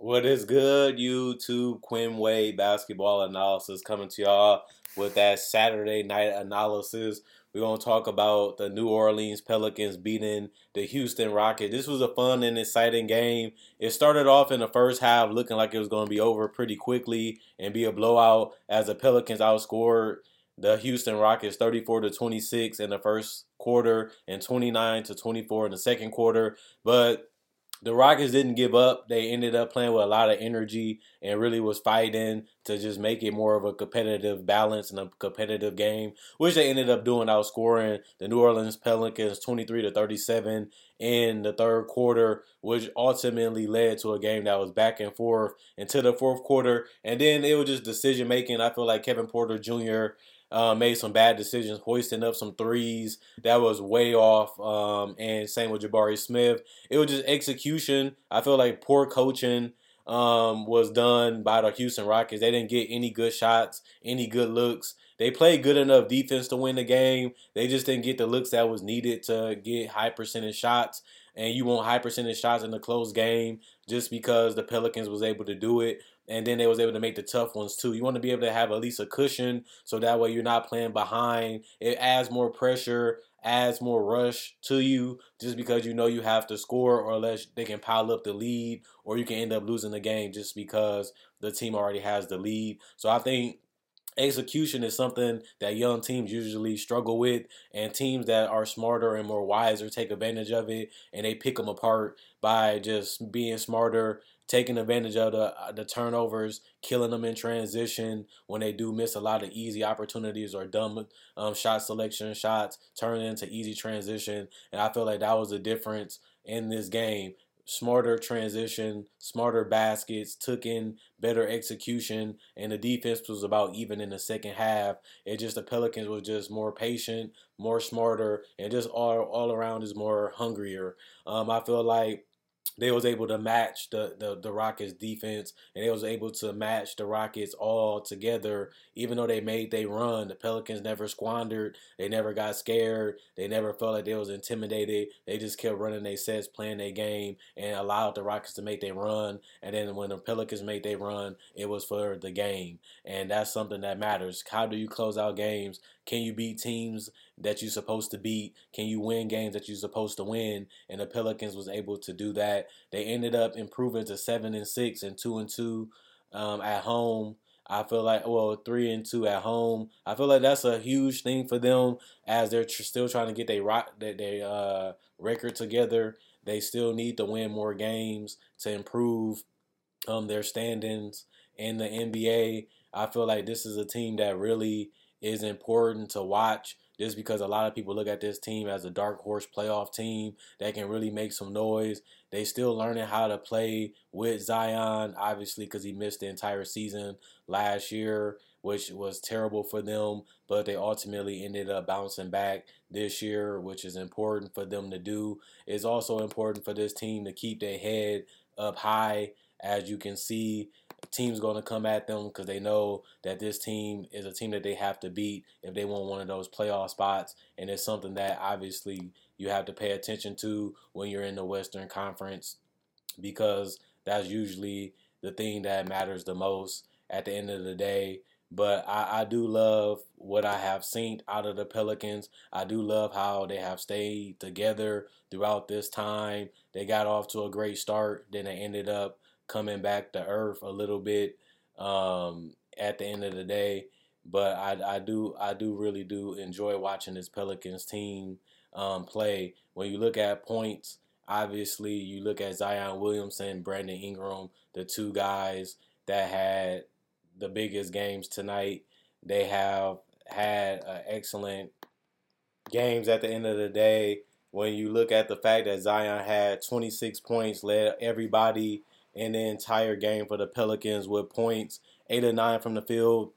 What is good, YouTube? Quinn Wade basketball analysis coming to y'all with that Saturday night analysis. We're going to talk about the New Orleans Pelicans beating the Houston Rockets. This was a fun and exciting game. It started off in the first half looking like it was going to be over pretty quickly and be a blowout as the Pelicans outscored the Houston Rockets 34 to 26 in the first quarter and 29 to 24 in the second quarter. But the Rockets didn't give up. They ended up playing with a lot of energy and really was fighting to just make it more of a competitive balance and a competitive game, which they ended up doing, outscoring the New Orleans Pelicans 23 to 37 in the third quarter, which ultimately led to a game that was back and forth into the fourth quarter. And then it was just decision making. I feel like Kevin Porter Jr. Uh, made some bad decisions, hoisting up some threes that was way off. Um, and same with Jabari Smith. It was just execution. I feel like poor coaching um, was done by the Houston Rockets. They didn't get any good shots, any good looks. They played good enough defense to win the game. They just didn't get the looks that was needed to get high percentage shots. And you want high percentage shots in a close game just because the Pelicans was able to do it and then they was able to make the tough ones too. You want to be able to have at least a cushion so that way you're not playing behind. It adds more pressure, adds more rush to you just because you know you have to score or unless they can pile up the lead or you can end up losing the game just because the team already has the lead. So I think execution is something that young teams usually struggle with and teams that are smarter and more wiser take advantage of it and they pick them apart by just being smarter taking advantage of the uh, the turnovers, killing them in transition when they do miss a lot of easy opportunities or dumb um, shot selection shots, turning into easy transition. And I feel like that was the difference in this game. Smarter transition, smarter baskets, took in better execution, and the defense was about even in the second half. It just the Pelicans was just more patient, more smarter, and just all all around is more hungrier. Um, I feel like they was able to match the, the, the Rockets defense and they was able to match the Rockets all together. Even though they made they run the Pelicans never squandered. They never got scared. They never felt like they was intimidated. They just kept running their sets playing their game and allowed the Rockets to make their run. And then when the Pelicans made their run it was for the game. And that's something that matters. How do you close out games? Can you beat teams that you're supposed to beat? Can you win games that you're supposed to win? And the Pelicans was able to do that. They ended up improving to seven and six and two and two um, at home. I feel like well three and two at home. I feel like that's a huge thing for them as they're tr- still trying to get their rock their uh, record together. They still need to win more games to improve um, their standings in the NBA. I feel like this is a team that really is important to watch just because a lot of people look at this team as a dark horse playoff team that can really make some noise. They still learning how to play with Zion, obviously because he missed the entire season last year, which was terrible for them. But they ultimately ended up bouncing back this year, which is important for them to do. It's also important for this team to keep their head up high, as you can see team's going to come at them because they know that this team is a team that they have to beat if they want one of those playoff spots. And it's something that obviously you have to pay attention to when you're in the Western Conference because that's usually the thing that matters the most at the end of the day. But I, I do love what I have seen out of the Pelicans. I do love how they have stayed together throughout this time. They got off to a great start, then they ended up coming back to earth a little bit um, at the end of the day. But I, I do I do really do enjoy watching this Pelicans team um, play. When you look at points, obviously you look at Zion Williamson, Brandon Ingram, the two guys that had the biggest games tonight. They have had uh, excellent games at the end of the day. When you look at the fact that Zion had 26 points, led everybody in the entire game for the Pelicans with points, eight or nine from the field.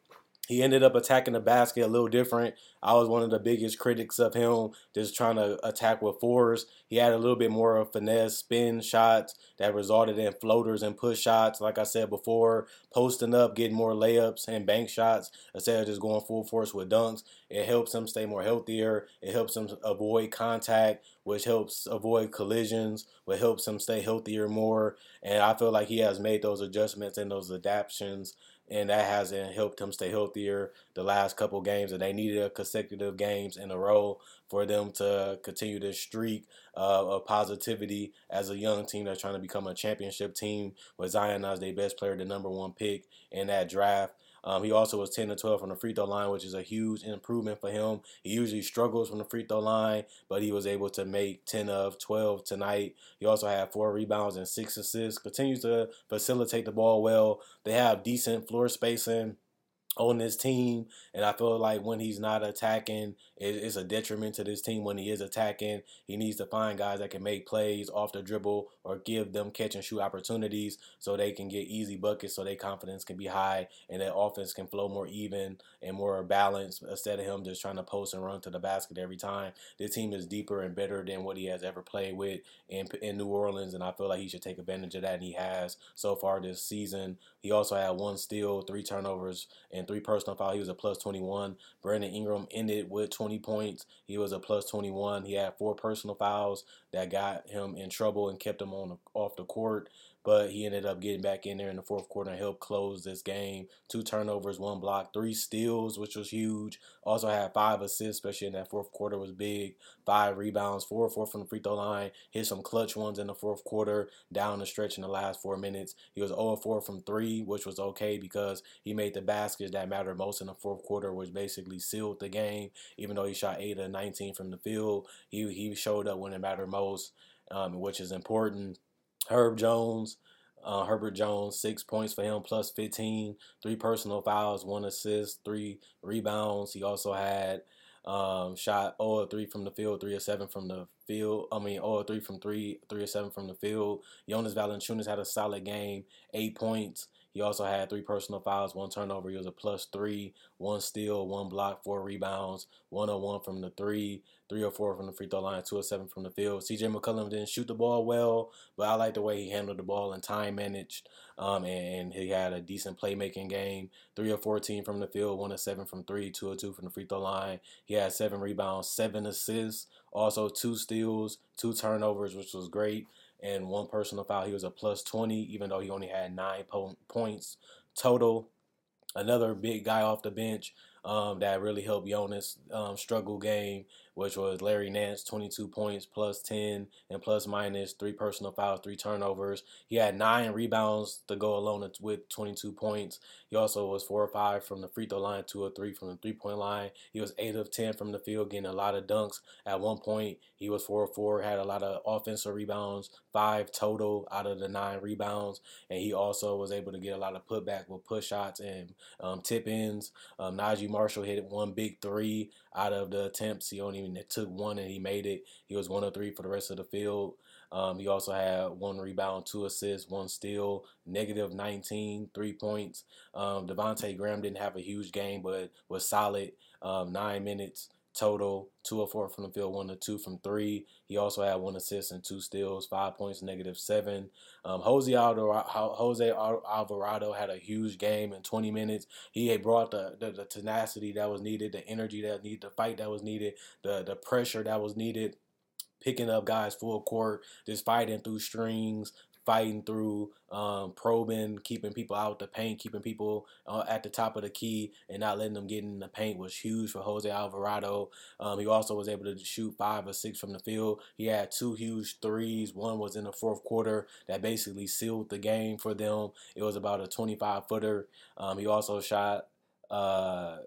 He ended up attacking the basket a little different. I was one of the biggest critics of him, just trying to attack with fours. He had a little bit more of finesse spin shots that resulted in floaters and push shots. Like I said before, posting up, getting more layups and bank shots instead of just going full force with dunks. It helps him stay more healthier. It helps him avoid contact, which helps avoid collisions, which helps him stay healthier more. And I feel like he has made those adjustments and those adaptations and that hasn't helped him stay healthier the last couple games. And they needed a consecutive games in a row for them to continue this streak uh, of positivity as a young team that's trying to become a championship team with Zion as their best player, the number one pick in that draft. Um, he also was 10 to 12 from the free throw line, which is a huge improvement for him. He usually struggles from the free throw line, but he was able to make 10 of 12 tonight. He also had four rebounds and six assists. Continues to facilitate the ball well. They have decent floor spacing on this team. And I feel like when he's not attacking, it's a detriment to this team. When he is attacking, he needs to find guys that can make plays off the dribble or give them catch and shoot opportunities so they can get easy buckets so their confidence can be high and their offense can flow more even and more balanced instead of him just trying to post and run to the basket every time. This team is deeper and better than what he has ever played with in, in New Orleans, and I feel like he should take advantage of that, and he has so far this season. He also had one steal, three turnovers, and three personal fouls. He was a plus 21. Brandon Ingram ended with 20 points. He was a plus 21. He had four personal fouls that got him in trouble and kept him on off the court but he ended up getting back in there in the fourth quarter and helped close this game. Two turnovers, one block, three steals, which was huge. Also had five assists, especially in that fourth quarter was big. Five rebounds, four four from the free throw line. Hit some clutch ones in the fourth quarter, down the stretch in the last four minutes. He was 0 4 from three, which was okay because he made the baskets that mattered most in the fourth quarter, which basically sealed the game. Even though he shot 8 of 19 from the field, he, he showed up when it mattered most, um, which is important. Herb Jones, uh, Herbert Jones, six points for him, plus 15, three personal fouls, one assist, three rebounds. He also had um, shot 0 3 from the field, 3 or 7 from the field. I mean, 0 3 from 3, 3 or 7 from the field. Jonas Valanciunas had a solid game, eight points. He also had three personal fouls, one turnover. He was a plus three, one steal, one block, four rebounds, 101 from the three, three or four from the free throw line, two or seven from the field. CJ McCollum didn't shoot the ball well, but I like the way he handled the ball and time managed. Um, and he had a decent playmaking game. Three or 14 from the field, one or seven from three, two or two from the free throw line. He had seven rebounds, seven assists, also two steals, two turnovers, which was great and one personal foul. He was a plus 20, even though he only had nine po- points total. Another big guy off the bench um, that really helped Jonas um, struggle game which was Larry Nance, 22 points, plus 10, and plus minus, three personal fouls, three turnovers. He had nine rebounds to go alone with 22 points. He also was four or five from the free throw line, two or three from the three point line. He was eight of 10 from the field, getting a lot of dunks. At one point, he was four or four, had a lot of offensive rebounds, five total out of the nine rebounds. And he also was able to get a lot of putback with push shots and um, tip ins. Um, Naji Marshall hit one big three out of the attempts. He only even took one and he made it. He was one of three for the rest of the field. Um, he also had one rebound, two assists, one steal, negative 19, three points. Um, Devonte Graham didn't have a huge game, but was solid. Um, nine minutes, total, two or four from the field, one or two from three. He also had one assist and two steals, five points, negative seven. Um, Jose, Alvarado, Jose Alvarado had a huge game in 20 minutes. He had brought the, the, the tenacity that was needed, the energy that needed, the fight that was needed, the, the pressure that was needed picking up guys full court, just fighting through strings, fighting through, um, probing, keeping people out the paint, keeping people uh, at the top of the key, and not letting them get in the paint was huge for Jose Alvarado. Um, he also was able to shoot five or six from the field. He had two huge threes. One was in the fourth quarter that basically sealed the game for them. It was about a 25 footer. Um, he also shot. Uh,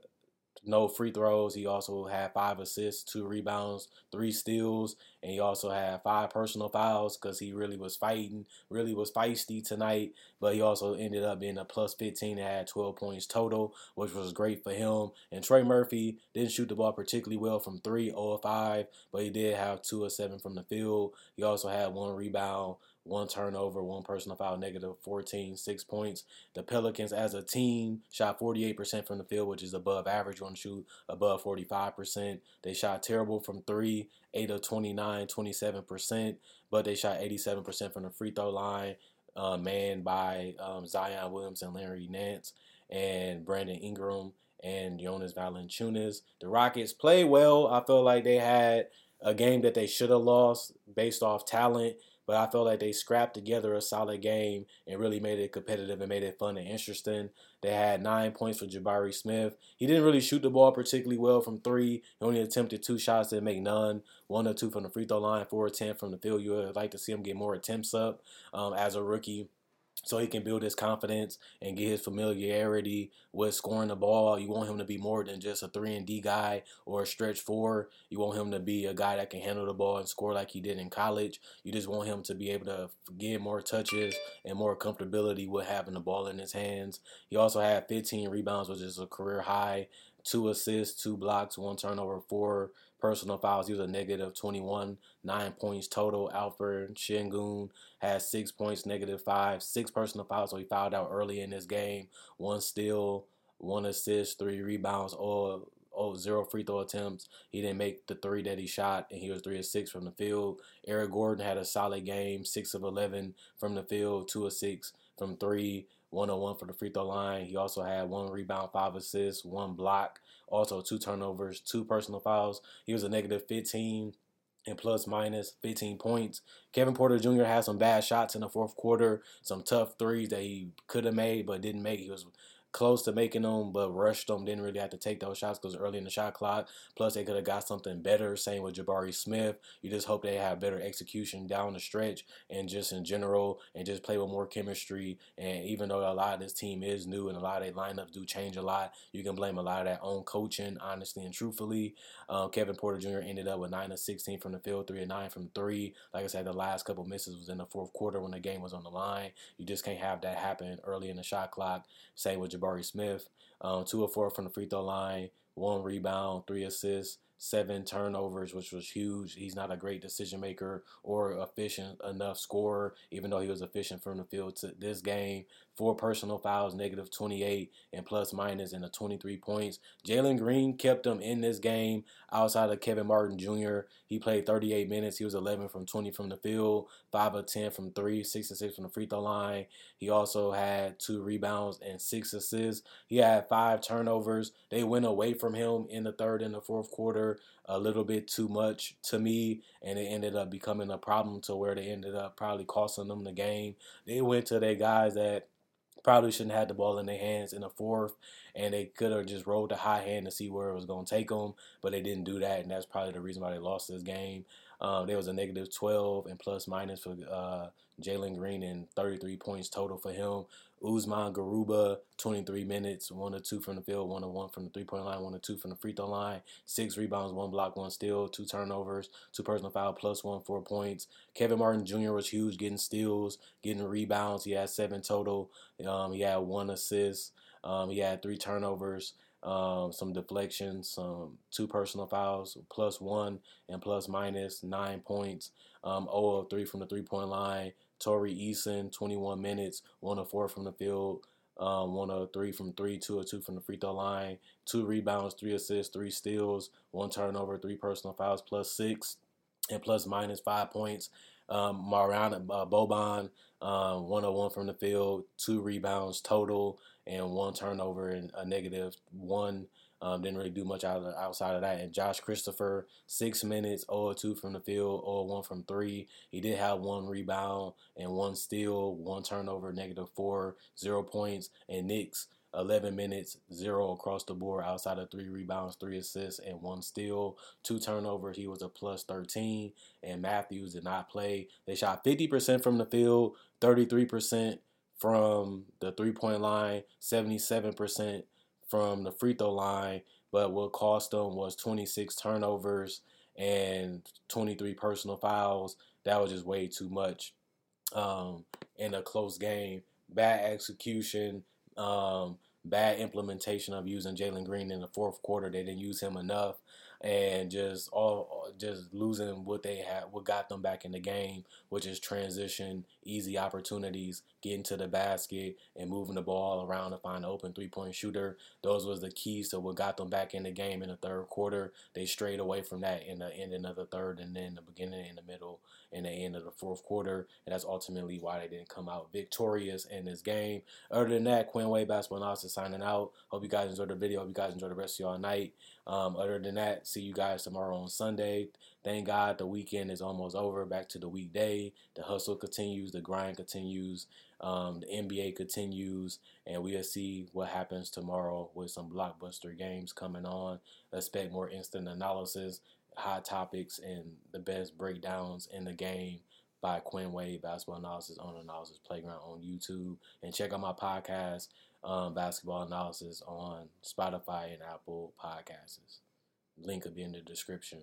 no free throws. He also had five assists, two rebounds, three steals, and he also had five personal fouls because he really was fighting, really was feisty tonight. But he also ended up being a plus 15 and had 12 points total, which was great for him. And Trey Murphy didn't shoot the ball particularly well from three, 0 5, but he did have two or seven from the field. He also had one rebound one turnover, one personal foul, negative 14, six points. The Pelicans as a team shot 48% from the field, which is above average on shoot, above 45%. They shot terrible from three, 8 of 29, 27%, but they shot 87% from the free throw line, uh, manned by um, Zion Williams and Larry Nance and Brandon Ingram and Jonas Valanciunas. The Rockets played well. I feel like they had a game that they should have lost based off talent but I felt like they scrapped together a solid game and really made it competitive and made it fun and interesting. They had nine points for Jabari Smith. He didn't really shoot the ball particularly well from three. He only attempted two shots, didn't make none. One or two from the free throw line, four or ten from the field. You would like to see him get more attempts up um, as a rookie so he can build his confidence and get his familiarity with scoring the ball. You want him to be more than just a three and D guy or a stretch four. You want him to be a guy that can handle the ball and score like he did in college. You just want him to be able to get more touches and more comfortability with having the ball in his hands. He also had 15 rebounds, which is a career high. Two assists, two blocks, one turnover, four personal fouls. He was a negative 21, nine points total. Alperen Sengun had six points, negative five, six personal fouls. So he fouled out early in this game. One steal, one assist, three rebounds, all oh, zero free throw attempts. He didn't make the three that he shot, and he was three of six from the field. Eric Gordon had a solid game, six of 11 from the field, two of six from three, one on one for the free throw line. He also had one rebound, five assists, one block, also two turnovers, two personal fouls. He was a negative 15 and plus minus 15 points. Kevin Porter Jr. had some bad shots in the fourth quarter, some tough threes that he could have made but didn't make. He was close to making them, but rushed them. Didn't really have to take those shots because early in the shot clock. Plus, they could have got something better. Same with Jabari Smith. You just hope they have better execution down the stretch and just in general, and just play with more chemistry. And even though a lot of this team is new and a lot of their lineups do change a lot, you can blame a lot of that on coaching, honestly and truthfully. Um, Kevin Porter Jr. ended up with 9 of 16 from the field, 3 of 9 from 3. Like I said, the last couple misses was in the fourth quarter when the game was on the line. You just can't have that happen early in the shot clock. Same with Jabari Jabari Smith. Um, two or four from the free throw line, one rebound, three assists seven turnovers, which was huge. He's not a great decision maker or efficient enough scorer, even though he was efficient from the field to this game. Four personal fouls, negative 28, and plus minus in the 23 points. Jalen Green kept him in this game outside of Kenyon Martin Jr. He played 38 minutes. He was 11 from 20 from the field, 5 of 10 from 3, 6 and 6 from the free throw line. He also had two rebounds and six assists. He had five turnovers. They went away from him in the third and the fourth quarter a little bit too much to me, and it ended up becoming a problem to where they ended up probably costing them the game. They went to their guys that probably shouldn't have had the ball in their hands in the fourth, and they could have just rolled the high hand to see where it was going to take them, but they didn't do that, and that's probably the reason why they lost this game. Um, there was a negative 12 and plus minus for uh, Jalen Green and 33 points total for him. Usman Garuba, 23 minutes, one or two from the field, one or one from the three point line, one or two from the free throw line, six rebounds, one block, one steal, two turnovers, two personal foul, plus one, four points. Kenyon Martin Jr. was huge, getting steals, getting rebounds. He had seven total. Um, he had one assist. Um, he had three turnovers. Um, some deflections, some two personal fouls, plus one and plus minus nine points. Um, 0 of 3 from the three point line. Tari Eason, 21 minutes, 1 of 4 from the field, um, 1 of 3 from 3, 2 of 2 from the free throw line, 2 rebounds, 3 assists, 3 steals, 1 turnover, 3 personal fouls, plus 6, and plus minus 5 points. Um, Mariana uh, Boban, um, 101 from the field, 2 rebounds total, and 1 turnover and a negative 1 um, didn't really do much out of, outside of that. And Josh Christopher, six minutes, 0 2 from the field, 0 1 from three. He did have one rebound and one steal, one turnover, negative four, zero points. And Nix, 11 minutes, zero across the board outside of three rebounds, three assists, and one steal. Two turnovers, he was a plus 13. And Mathews did not play. They shot 50% from the field, 33% from the three point line, 77% from the free throw line, but what cost them was 26 turnovers and 23 personal fouls. That was just way too much um, in a close game. Bad execution, um, bad implementation of using Jalen Green in the fourth quarter. They didn't use him enough, and just all just losing what they had, what got them back in the game, which is transition, easy opportunities, getting to the basket and moving the ball around to find an open three point shooter. Those was the keys to what got them back in the game in the third quarter. They strayed away from that in the ending of the third and then the beginning, in the middle, and the end of the fourth quarter. And that's ultimately why they didn't come out victorious in this game. Other than that, Quinn Wade Basketball Analysis signing out. Hope you guys enjoyed the video. Hope you guys enjoy the rest of your night. Um, other than that, see you guys tomorrow on Sunday. Thank God the weekend is almost over. Back to the weekday. The hustle continues. The grind continues. Um, the NBA continues, and we'll see what happens tomorrow with some blockbuster games coming on. Expect more instant analysis, hot topics, and the best breakdowns in the game by Quinn Wade Basketball Analysis on Analysis Playground on YouTube. And check out my podcast, um, Basketball Analysis, on Spotify and Apple Podcasts. Link will be in the description.